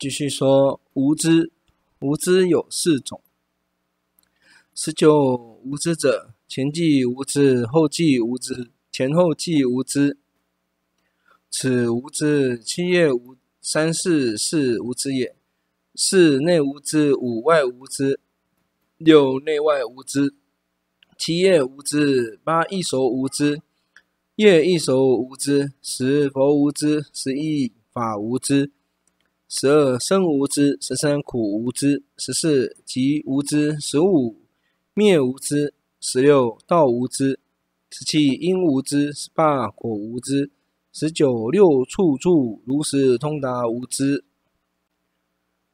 继续说无知，无知有四种。十九无知者，前既无知，后继无知，前后继无知。此无知，七业无三世是无知也。四内无知，五外无知，六内外无知，七业无知，八异熟无知，业异熟无知，十佛无知，十一法无知。十二生无知，十三苦无知，十四集无知，十五灭无知，十六道无知，十七因无知，十八果无知，十九六处处如实通达无知。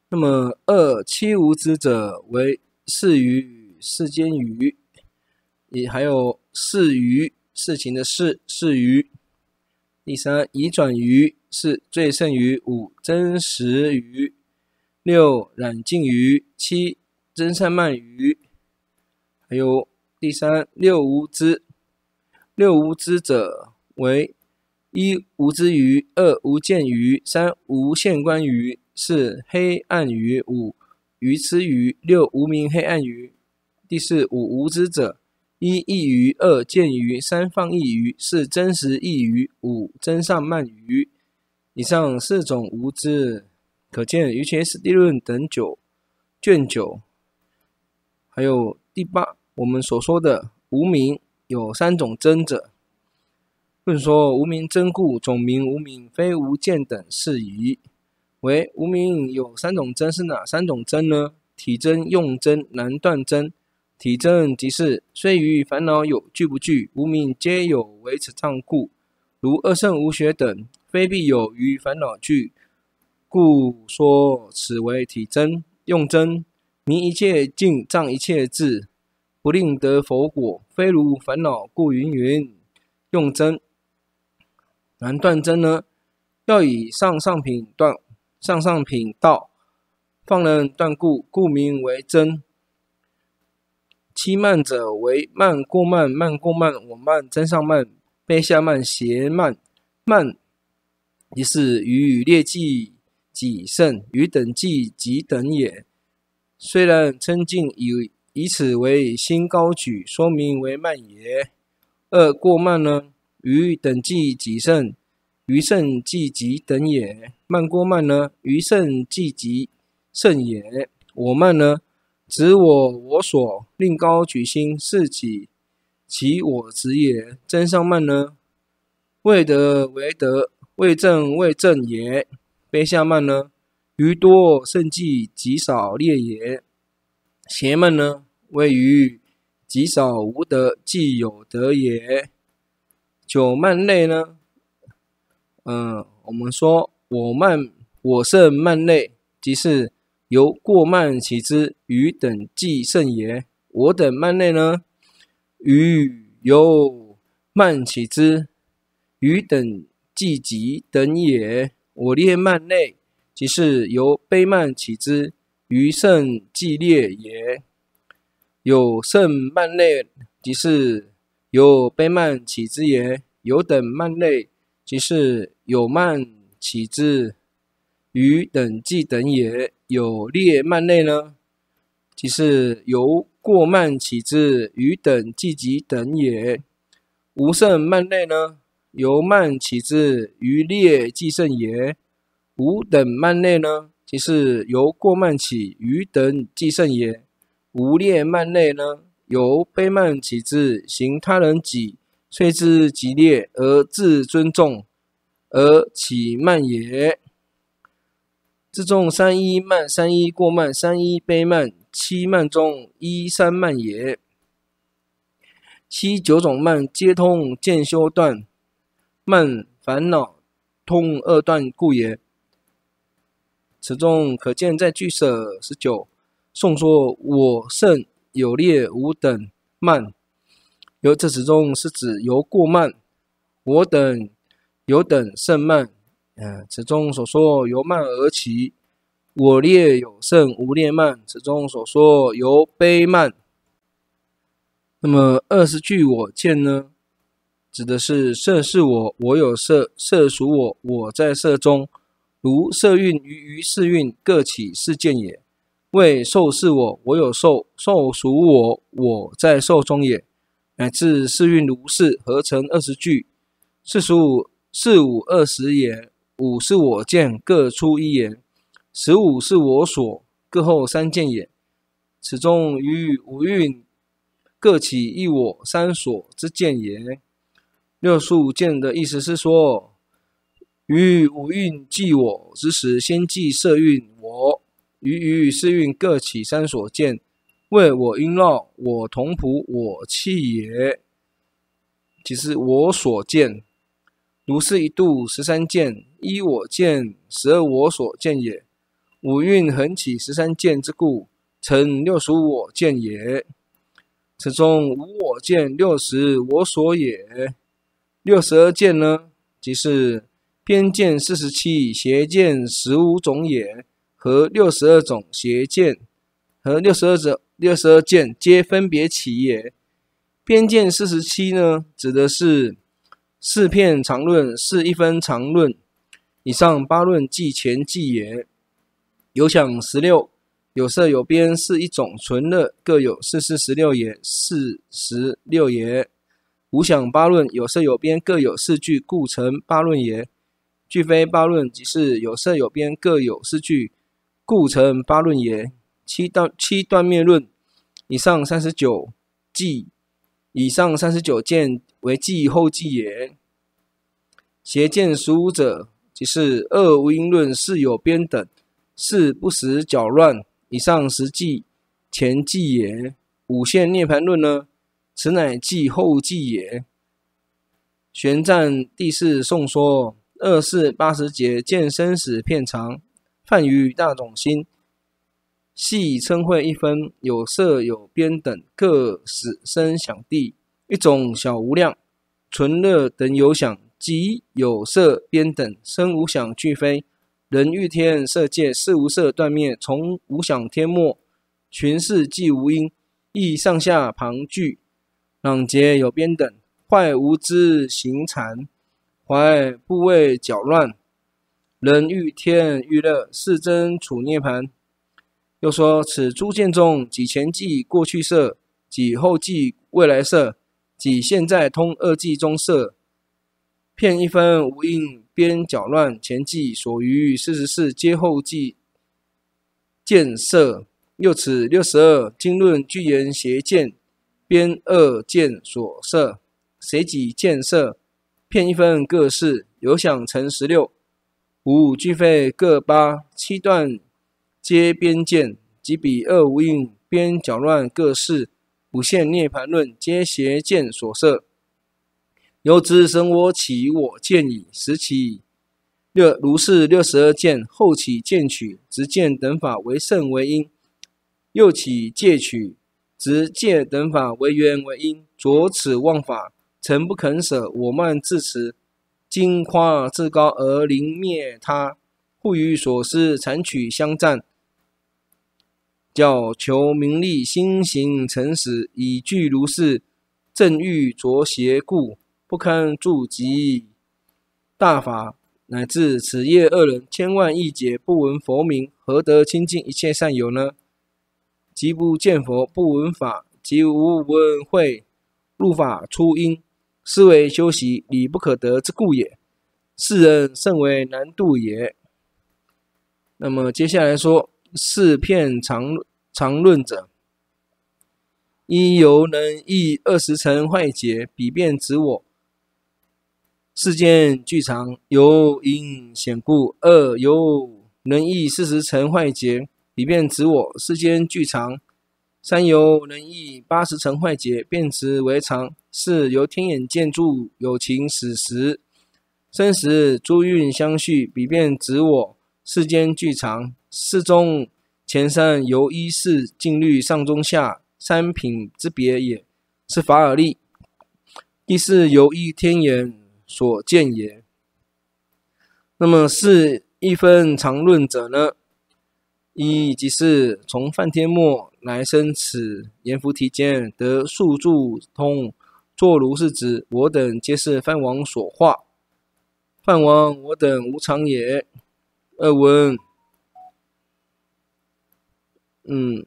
那么二七无知者为事语、世间愚，也还有事语事情的事事语。第三已转于。四最胜语，五真实于，六染净于，七真善慢于，还有第三六无知。六无知者为一无知于，二无见于，三无限观于，四黑暗于，五愚痴于，六无明黑暗于。第四五无知者，一义语，二见于，三放逸于，四真实义语，五真善慢于。以上四种无知，可见《瑜伽师地论》等九卷九，还有第八，我们所说的无名有三种真者。论说无名真故，总名无名，非无见等是已。为无名有三种真，是哪三种真呢？体真、用真、难断真。体真即是虽于烦恼有具不具，无明皆有为此障故，如二圣无学等。非必有于烦恼具，故说此为体真、用真，明一切境，障一切智，不令得佛果。非如烦恼故云云。用真难断真呢？要以上上品断，上上品道，方能断故，故名为真。七慢者为慢过慢，慢过慢，我慢，增上慢，背下慢，邪慢，慢。即是于劣计己胜，于等计己等也。虽然称尽以以此为心高举，说明为慢也。二过慢呢？于等计己胜，于胜计己等也。慢过慢呢？于胜计己胜也。我慢呢？执我我所，令高举心，是己其我执也。真上慢呢？未得为得。为正为正也，卑下慢呢？于多胜计极少劣也。邪慢呢？谓于极少无得计有得也。九慢类呢？嗯，我们说我慢我胜慢类，即是由过慢起之，于等计胜也。我等慢内呢？于由慢起之，于等。计己等也，我劣慢内，即是由卑慢起之，于胜计劣也。有胜慢内，即是由卑慢起之也。有等慢内，即是有慢起之，于等计等也。有劣慢类呢，即是由过慢起之，于等计己等也。无胜慢类呢？由慢起之，于劣计胜也。无等慢类呢，即是由过慢起，于等计胜也。无劣慢类呢，由卑慢起之，行他人己，虽知己劣而自尊重，而起慢也。自重三一慢，三一过慢，三一卑慢，七慢中一三慢也。七九种慢，皆通渐修断。慢烦恼通二断故也。此中可见在句舍十九颂说我胜有劣无等慢，由这此中是指由过慢，我等有等胜慢。嗯，此中所说由慢而起，我劣有胜无劣慢。此中所说由悲慢。那么二十句我见呢？指的是色是我，我有色，色属我，我在色中，如色蕴与于识蕴各起四见也。谓受是我，我有受，受属我，我在受中也。乃至四蕴如是，合成二十句。四十五，四五二十也。五是我见，各出一言。十五是我所，各后三见也。此中于五蕴各起一我三所之见也。六十五见的意思是说，于五蕴计我之时，先计色蕴我。于于四蕴各起三所见，为我因绕，我同仆，我契也，即是我所见。如是一度十三见，一我见，十二我所见也。五蕴恒起十三见之故，成六十我见也。此中无我见，六十我所也。六十二见呢，即是边见四十七，邪见十五种也。和六十二种邪见，和六十二者六十二见皆分别起也。边见四十七呢，指的是四片常论，是一分常论。以上八论即前记也。有想十六，有色有边是一种纯乐，各有四四十六也，四十六也。无想八论，有色有边各有四句，故成八论也。俱非八论，即是有色有边各有四句。故成八论也。七段七段灭论，以上三十九记，以上三十九见为记后记也。邪见十五者，即是二无因论，是有边等，是不实搅乱。以上十记前记也。五现涅槃论呢？此乃记后记也。玄奘第四颂说：二四八十节见生死片长。泛于大种心，系称会一分，有色有边等，各使生想地，一种小无量，纯乐等有想，即有色边等生无想俱非，人欲天色界是无色断灭，从无想天末，群事即无因，亦上下旁俱，朗劫有边等，坏无知行禅，怀不畏搅乱。人欲天欲乐，是真处涅槃。又说此诸见中，即前记过去色，即后记未来色，即现在通二记中色，片一分无因边搅乱。前记所余四十四，皆后记见色。六尺六十二经论具言邪见边二见所色，随己见色，片一分各四，有想成十六。五俱非各八，七段皆边见，即彼二无因边搅乱各四。五现涅盘论皆邪见所摄。由之生我起我见矣，时起六如是六十二见，后起见取执见等法为胜为因，又起戒取执戒等法为缘为因，着此妄法，诚不肯舍，我慢自持。矜夸自高而凌灭他，互于所思残取相赞，较求名利，心行诚实，以具如是，正欲着邪故，不堪助集大法，乃至此业恶人，千万亿劫不闻佛名，何得亲近一切善友呢？即不见佛，不闻法，即无闻会，入法出因。是为修习理不可得之故也，世人甚为难度也。那么接下来说四片常常论者，因由能益二十成坏劫，彼便指我世间具常，由因显故；二由能益四十成坏劫，彼便指我世间具常。三由能益八十成坏劫，便执为常；四由天眼见诸有情死时生时诸运相续，彼便指我世间具常。四中前三由依次静虑上中下三品之别也，是法尔利。第四由一天眼所见也。那么是一分常论者呢？一即是从梵天末来生此阎浮提间得宿住通作如是指，我等皆是梵王所化。梵王我等无常也。二文，嗯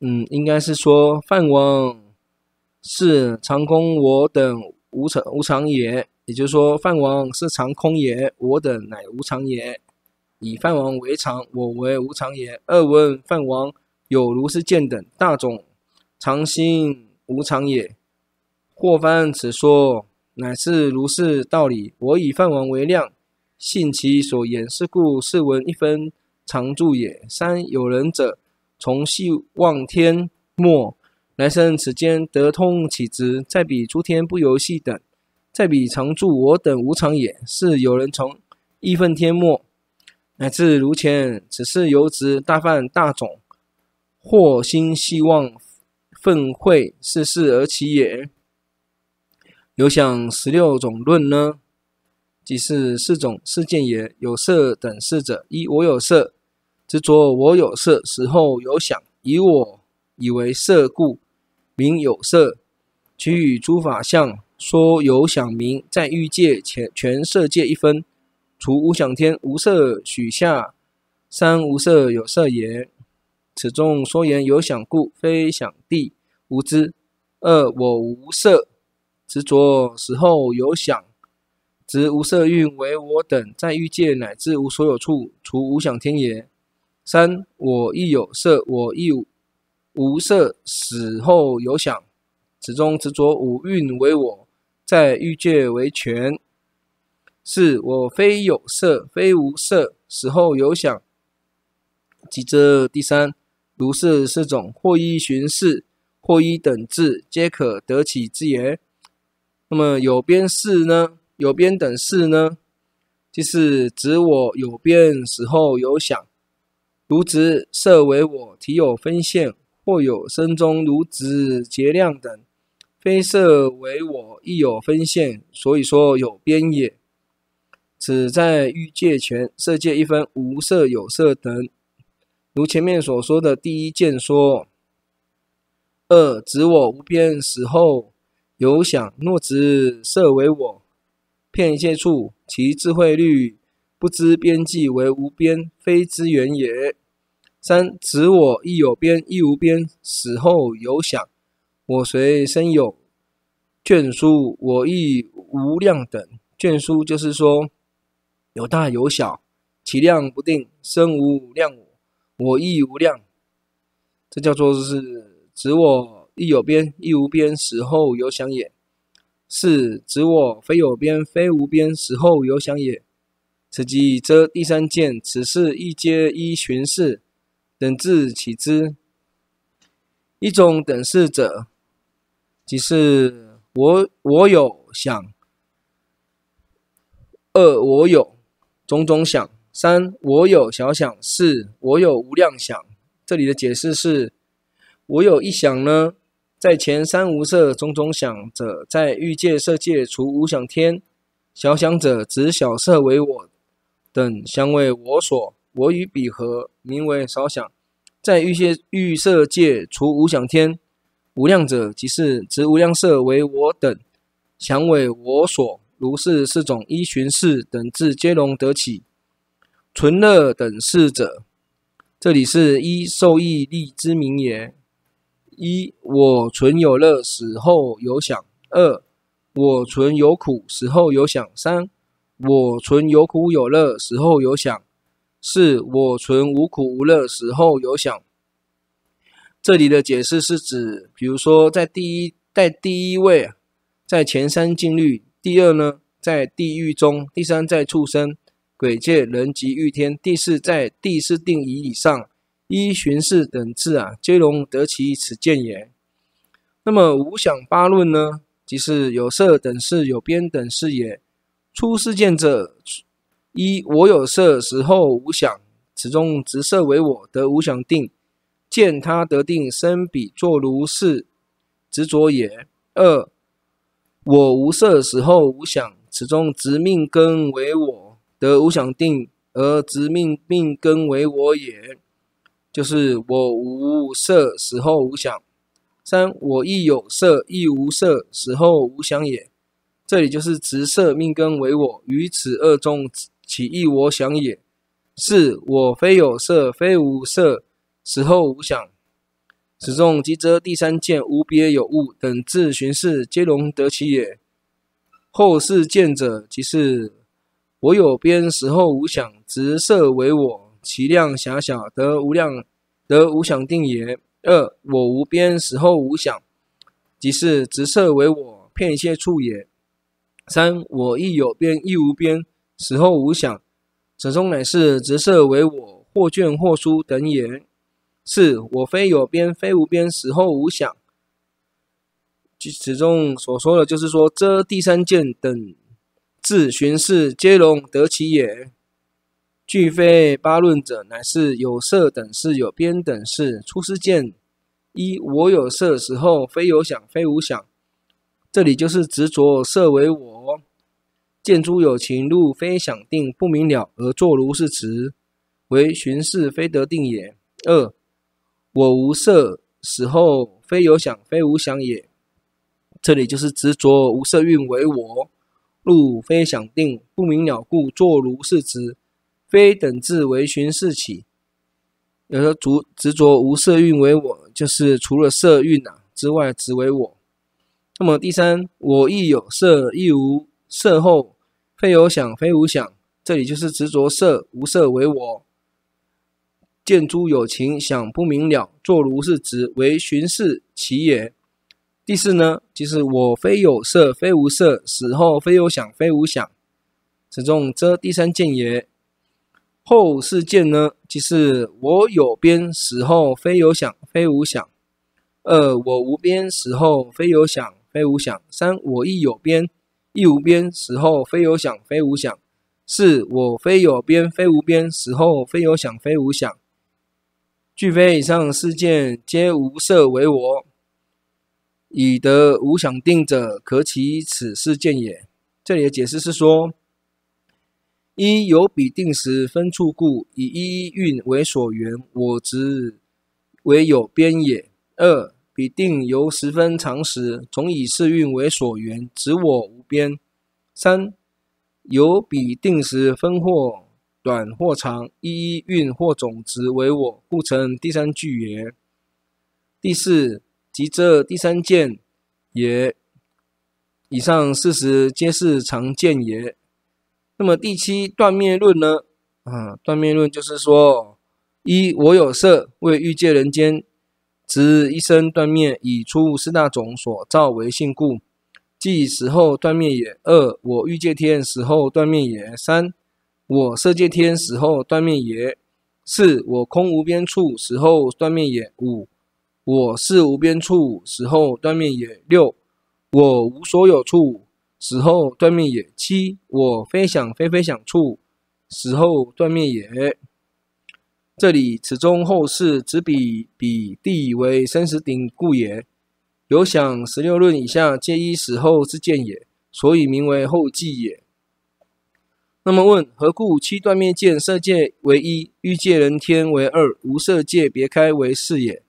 嗯，应该是说梵王是常空，我等无常无常也。也就是说，梵王是常空也，我等乃无常也。以梵王为常，我为无常也。二问，梵王有如是见等大种常心无常也。或翻此说，乃是如是道理。我以梵王为量，信其所言，是故是闻一分常住也。三有人者，从细望天末，来生此间得通启执，在彼诸天不游戏等。在彼常住我等无常也，是有人从义愤天末乃至如前，此是由执大犯大种，或心希望愤会是事而起也。有想十六种论呢，即是四种事件也。有色等事者，一我有色，执着我有色时候有想，以我以为色故，名有色。取与诸法相。说有想名，在欲界全全色界一分，除无想天无色许下三无色有色也。此中说言有想故，非想地无知。二我无色执着时候有想，执无色蕴为我等，在欲界乃至无所有处，除无想天也。三我亦有色，我亦无色死后有想，此中执着五蕴为我。在欲界为权，是我非有色，非无色，死后有想。即这第三，如是四种，或依寻事，或依等至，皆可得起之言。那么有边事呢？有边等事呢？即是指我有边死后有想，如执色为我，体有分现，或有身中如指节量等。非色为我，亦有分现，所以说有边也。此在欲界前色界一分，无色有色等，如前面所说的第一见说。二执我无边死后有想，若执色为我，片一切处，其智慧律不知边际为无边，非之缘也。三执我亦有边亦无边，死后有想。我随身有眷属，我亦无量等。眷属就是说有大有小，其量不定，身无量我，我亦无量。这叫做是指我亦有边亦无边，死后有想也。是指我非有边非无边，死后有想也。此即遮第三见，此事亦皆依寻事等至起之。一种等事者。即是我我有想，二我有种种想，三我有小想，四我有无量想。这里的解释是：我有一想呢，在前三无色种种想者，在欲界色界除无想天，小想者指小色为我等，相为我所，我与彼合，名为少想。在欲界欲色界除无想天。无量者，即是执无量色为我等，想为我所，如是四种依寻事等至皆容得起。存乐等事者，这里是一受益力之名也。一我存有乐，死后有想；二我存有苦，死后有想；三我存有苦有乐，死后有想；四我存无苦无乐，死后有想。这里的解释是指，比如说在第一在第一位，在前三静虑；第二呢，在地狱中；第三在畜生、鬼界、人及欲天；第四在第四定仪以上，依寻事等次啊，皆容得其此见也。那么无想八论呢，即是有色等事、有边等事也。初世见者，一我有色时候无想，此中执色为我，得无想定。见他得定生彼作如是执着也。二我无色时候无想，此中执命根为我，得无想定而执命命根为我也，就是我无色时候无想。三我亦有色亦无色时候无想也，这里就是执色命根为我，于此二中起一我想也。四我非有色非无色，死后无想。此中即则第三见无别有物等自寻事皆容得其也。后世见者，即是我有边死后无想，执色为我，其量狭小，得无量，得无想定也。二我无边死后无想，即是执色为我，遍一切处也。三我亦有边亦无边，死后无想。此中乃是执色为我，或卷或书等也。四我非有边非无边，死后无想。此中所说的就是说，这第三见等自寻事皆容得其也。俱非八论者，乃是有色等事，有边等事。出师见一我有色，死后非有想非无想。这里就是执着色为我。见诸有情，入非想定，不明了而作如是执，为寻事非得定也。二，我无色，死后非有想非无想也。这里就是执着无色蕴为我，入非想定，不明了故作如是执，非等自为寻是起。有的执执着无色蕴为我，就是除了色蕴啊之外，执为我。那么第三，我亦有色亦无色后。非有想，非无想，这里就是执着色无色为我，见诸有情，想不明了，作如是执，为寻事起也。第四呢，即是我非有色，非无色，死后非有想，非无想，此中则第三见也。后四见呢，即是我有边，死后非有想，非无想；二我无边，死后非有想，非无想；三我亦有边。亦无边，死后非有想非无想；四我非有边非无边，死后非有想非无想。俱非以上四件，皆无色为我，以得无想定者，可起此四件也。这里的解释是说：一有彼定时分处故，以一一蕴为所缘，我执为有边也。二彼定由十分常时，总以四运为所缘，执我无边。三有彼定时分或短或长，一一运或总执为我，故成第三句也。第四即这第三件也。以上事实皆是常见也。那么第七断灭论呢？啊，断灭论就是说，一我有色，为欲界人间。执一生断灭，以出四大种所造为性故，即死后断灭也。二我欲界天死后断灭也。三我色界天死后断灭也。四我空无边处死后断灭也。五我是无边处死后断灭也。六我无所有处死后断灭也。七我非想非非想处死后断灭也。这里此中后世执彼彼地为生死顶故也。有想十六论以下皆依死后之见也，所以名为后记也。那么问何故七断灭见色界为一，欲界人天为二，无色界别开为四也？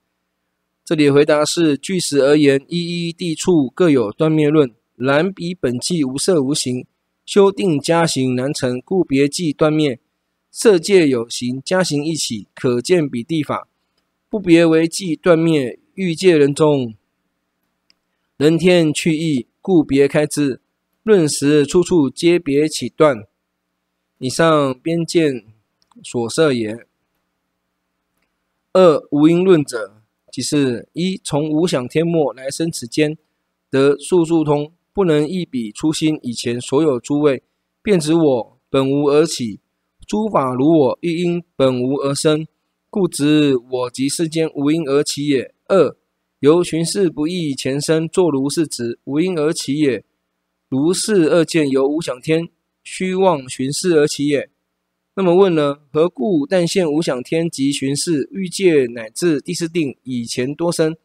这里回答是：据实而言，一一地处各有断灭论，然彼本际无色无形，修定加行难成，故别记断灭。色界有形，加行一起，可见彼地法，不别为记断灭。欲界人中，人天去异，故别开之。论时处处皆别起断。以上边见所摄也。二无因论者，即是一从无想天末来生此间，得宿住通，不能一笔初心以前所有诸位，便指我本无而起。诸法如我，亦因本无而生，故执我即世间无因而起也。二由寻事不异前生，作如是执，无因而起也。如是二见由无想天虚妄寻事而起也。那么问呢？何故但现无想天及寻事欲界乃至第四定以前多生，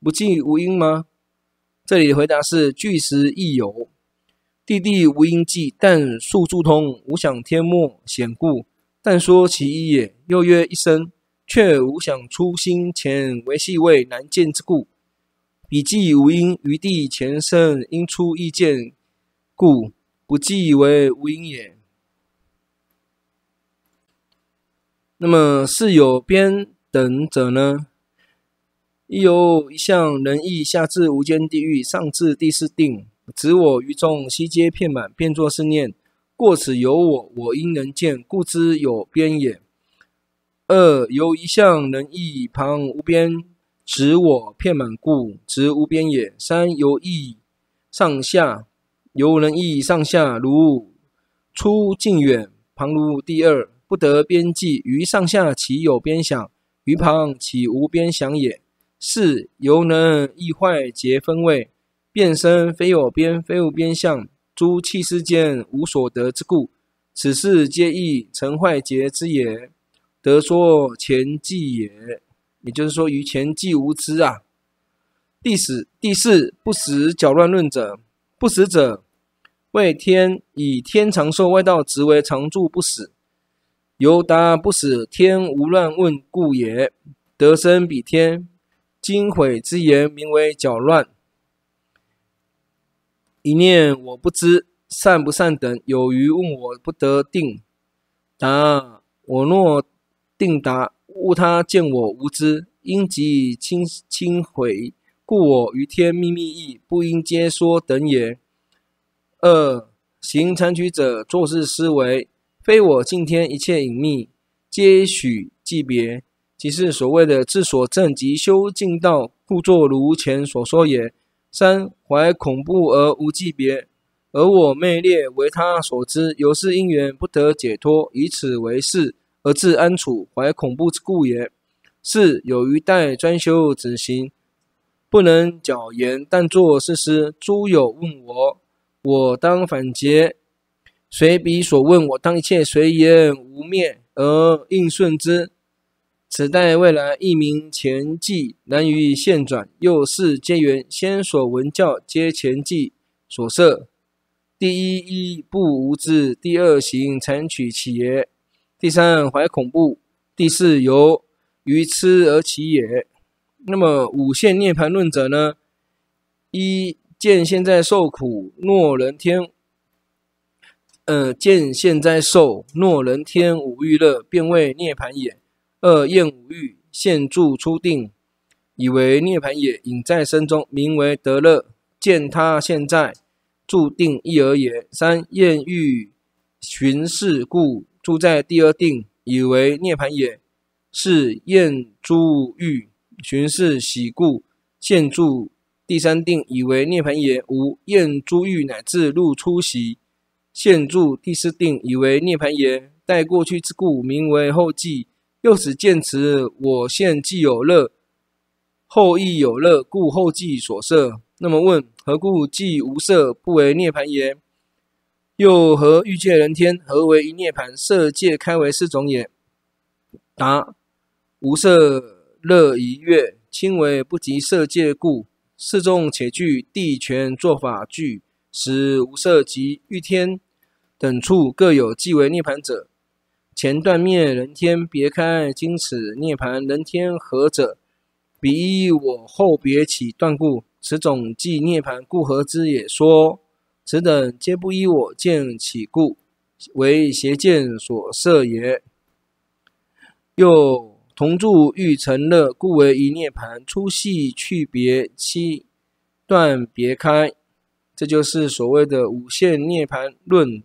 不计无因吗？这里的回答是：据实亦有。地地无因际，但宿住通无想天末显故，但说其一也。又曰一生，却无想初心前为细位难见之故。彼际无因，于地前生因出意见故，不计为无因也。那么是有边等者呢？亦有一向能义下至无间地狱，上至第四定，指我于众悉皆遍满，便作是念：过此有我，我应能见，故知有边也。二由一向能义旁无边，指我遍满故，执无边也。三有役上下，犹能役上下，如出近远，旁如第二，不得边际。于上下岂有边想？于旁岂无边想也？四犹能役坏结分位，变身非有边非无边相，诸器世间无所得之故，此事皆亦成坏结之也。得说前际也，也就是说于前际无知啊。第四第四不识搅乱论者，不识者为天以天长寿外道执为常住不死，由答不死天无乱问故也。得生彼天经悔之言名为搅乱。一念我不知善不善等，有余问我不得定，答我若。定答，悟他见我无知，应即以轻轻毁，故我于天秘密意，不应皆说等也。二行残取者，作事思维，非我净天一切隐秘，皆许记别，即是所谓的自所证及修净道，故作如前所说也。三怀恐怖而无记别，而我昧劣为他所知，由是因缘不得解脱，以此为事。而自安处怀恐怖之故也。四有余待专修止行，不能矫言，但作是思。诸有问我，我当反诘。随彼所问，我当一切随言无灭而应顺之。此待未来一名前记，难于现转。又是皆缘先所闻教，皆前记所摄。第一一不无知，第二行残取起也。第三怀恐怖，第四由愚痴而起也。那么五现涅槃论者呢？一见现在受苦，若人天，呃，见现在受，若人天五欲乐，便为涅槃也。二厌五欲，现住初定，以为涅槃也。隐在身中，名为得乐。见他现在住定一而也。三厌欲寻事故。住在第二定，以为涅槃也，是厌诸欲寻事喜故，现住第三定，以为涅槃也。无厌诸欲乃至入初喜，现住第四定，以为涅槃也。待过去之故，名为后继。又使见此我现既有乐，后亦有乐，故后继所摄。那么问：何故既无色不为涅槃也？又何欲界人天何为一涅槃？色界开为四种也。答：无色乐一悦，轻为不及色界故。四众且具地权做法具，使无色及欲天等处各有即为涅槃者。前断灭人天别开，今此涅槃人天合者，彼依我后别起断故，此种即涅槃，故合之也说。此等皆不依我见起故，为邪见所摄也。又同住欲成乐，故为一涅盘。出系去别，七断别开，这就是所谓的五现涅盘论